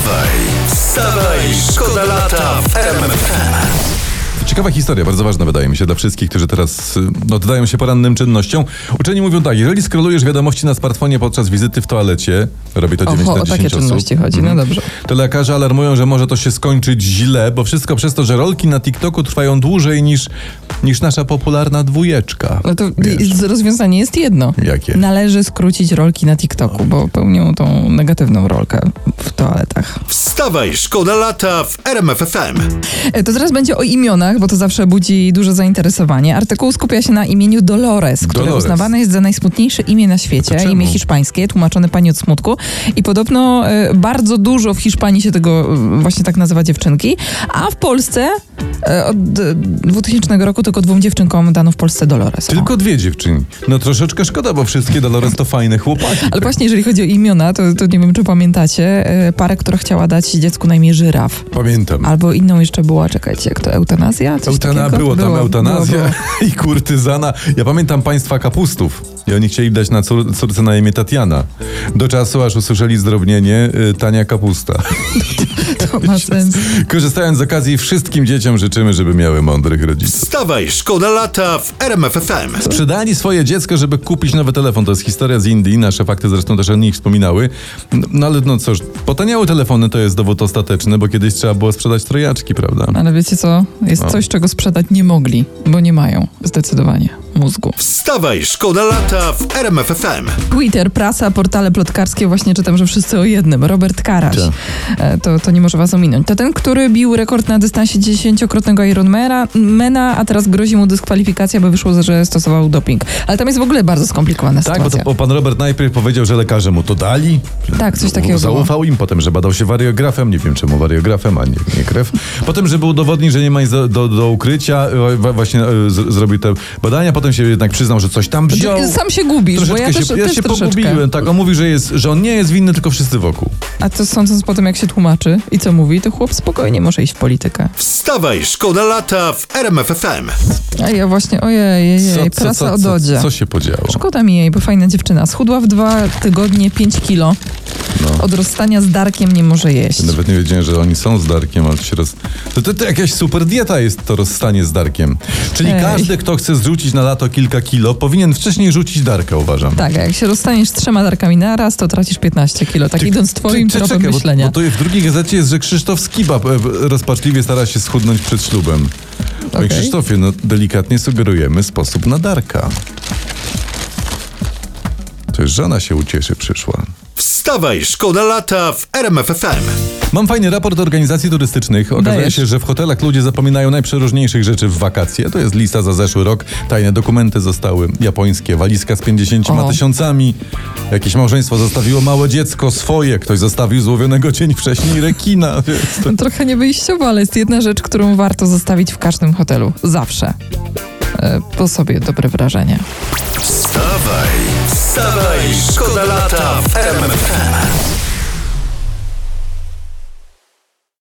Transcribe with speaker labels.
Speaker 1: Wstawaj, wstawaj, szkoda lata w RMFFM.
Speaker 2: Ciekawa historia, bardzo ważna wydaje mi się dla wszystkich, którzy teraz y, oddają się porannym czynnościom. Uczeni mówią tak, jeżeli skrolujesz wiadomości na smartfonie podczas wizyty w toalecie, robi to 9
Speaker 3: Oho,
Speaker 2: na
Speaker 3: o
Speaker 2: 10
Speaker 3: takie
Speaker 2: osób,
Speaker 3: czynności chodzi,
Speaker 2: Mhm.
Speaker 3: no dobrze.
Speaker 2: to lekarze alarmują, że może to się skończyć źle, bo wszystko przez to, że rolki na TikToku trwają dłużej niż, niż nasza popularna dwójeczka.
Speaker 3: No to
Speaker 2: Wiesz.
Speaker 3: rozwiązanie jest jedno.
Speaker 2: Jakie?
Speaker 3: Należy skrócić rolki na TikToku, bo pełnią tą negatywną rolkę w toaletach.
Speaker 1: Wstawaj, szkoda lata w RMFFM.
Speaker 3: E, To teraz będzie o imionach, bo to zawsze budzi duże zainteresowanie. Artykuł skupia się na imieniu Dolores, które
Speaker 2: Dolores.
Speaker 3: uznawane jest za najsmutniejsze imię na świecie. Imię hiszpańskie, tłumaczone pani od smutku. I podobno e, bardzo dużo w Hiszpanii się tego e, właśnie tak nazywa dziewczynki. A w Polsce e, od e, 2000 roku tylko dwóm dziewczynkom dano w Polsce Dolores. O.
Speaker 2: Tylko dwie dziewczyny. No troszeczkę szkoda, bo wszystkie Dolores to fajne chłopaki.
Speaker 3: Ale właśnie jeżeli chodzi o imiona, to, to nie wiem, czy pamiętacie, parę, która chciała dać dziecku na imię żyraf.
Speaker 2: Pamiętam.
Speaker 3: Albo inną jeszcze była, czekajcie, jak to eutanazja? Coś
Speaker 2: Eutana, było tam
Speaker 3: Było,
Speaker 2: eutanazja
Speaker 3: było, było.
Speaker 2: i kurtyzana. Ja pamiętam państwa kapustów. I oni chcieli dać na cór, córce na imię Tatiana. Do czasu, aż usłyszeli zdrobnienie y, Tania Kapusta.
Speaker 3: To ma sens.
Speaker 2: Korzystając z okazji, wszystkim dzieciom życzymy, żeby miały mądrych rodziców.
Speaker 1: Wstawaj, szkoda lata w RMFFM.
Speaker 2: Sprzedali swoje dziecko, żeby kupić nowy telefon. To jest historia z Indii. Nasze fakty zresztą też o nich wspominały. No, no ale no cóż, potaniały telefony to jest dowód ostateczny, bo kiedyś trzeba było sprzedać trojaczki, prawda?
Speaker 3: Ale wiecie co? Jest coś, czego sprzedać nie mogli, bo nie mają zdecydowanie mózgu.
Speaker 1: Wstawaj, szkoda lata w RMFFM.
Speaker 3: Twitter, prasa, portale plotkarskie, właśnie czytam, że wszyscy o jednym. Robert Karaś.
Speaker 2: Tak.
Speaker 3: E, To, to nie może was ominąć. To ten, który bił rekord na dystansie dziesięciokrotnego Ironmana, Mena, a teraz grozi mu dyskwalifikacja, bo wyszło, że stosował doping. Ale tam jest w ogóle bardzo skomplikowana
Speaker 2: Tak, bo
Speaker 3: sytuacja.
Speaker 2: to bo pan Robert najpierw powiedział, że lekarze mu to dali.
Speaker 3: Tak, coś takiego było.
Speaker 2: Zaufał im, potem, że badał się wariografem, nie wiem czemu wariografem, a nie, nie krew. Potem, żeby udowodnić, że nie ma nic do, do, do ukrycia, e, właśnie e, zrobił te badania, potem się jednak przyznał, że coś tam wziął.
Speaker 3: Sam się gubisz, bo ja też,
Speaker 2: się, ja
Speaker 3: też
Speaker 2: się pogubiłem, tak, on mówi, że, jest, że on nie jest winny, tylko wszyscy wokół.
Speaker 3: A to sądząc po tym, jak się tłumaczy i co mówi, to chłop spokojnie może iść w politykę.
Speaker 1: Wstawaj, szkoda lata w RMFFM.
Speaker 3: A ja właśnie, ojej, jej, prasa o Dodzie.
Speaker 2: Co, co się podziało?
Speaker 3: Szkoda mi jej, bo fajna dziewczyna. Schudła w dwa tygodnie 5 kilo.
Speaker 2: No.
Speaker 3: Od rozstania z Darkiem nie może jeść.
Speaker 2: Nawet nie wiedziałem, że oni są z Darkiem, ale się roz... To, to, to jakaś super dieta jest to rozstanie z Darkiem. Czyli
Speaker 3: Ej.
Speaker 2: każdy, kto chce zrzucić na lato kilka kilo, powinien wcześniej rzucić Darka, uważam.
Speaker 3: Tak, a jak się rozstaniesz z trzema Darkami na raz, to tracisz 15 kilo. Tak idąc twoim
Speaker 2: Ty- ty
Speaker 3: tropem
Speaker 2: czekaj, bo-
Speaker 3: myślenia.
Speaker 2: Bo, to w drugiej gazecie jest, że Krzysztof Skiba e, rozpaczliwie stara się schudnąć przed ślubem. Panie
Speaker 3: Okej.
Speaker 2: Krzysztofie, no delikatnie sugerujemy sposób na Darka. To żona się ucieszy przyszła.
Speaker 1: Wstawaj, szkoda lata w RMFFM.
Speaker 2: Mam fajny raport organizacji turystycznych. Okazuje
Speaker 3: Dajesz.
Speaker 2: się, że w hotelach ludzie zapominają najprzeróżniejszych rzeczy w wakacje. To jest lista za zeszły rok. Tajne dokumenty zostały japońskie, walizka z 50
Speaker 3: O.
Speaker 2: tysiącami. Jakieś małżeństwo zostawiło małe dziecko swoje. Ktoś zostawił złowionego dzień wcześniej rekina. To...
Speaker 3: Trochę niewyjściowa, ale jest jedna rzecz, którą warto zostawić w każdym hotelu. Zawsze. E, Po sobie dobre wrażenie.
Speaker 1: Wstawaj, wstawaj, szkoda lata w RMFFM.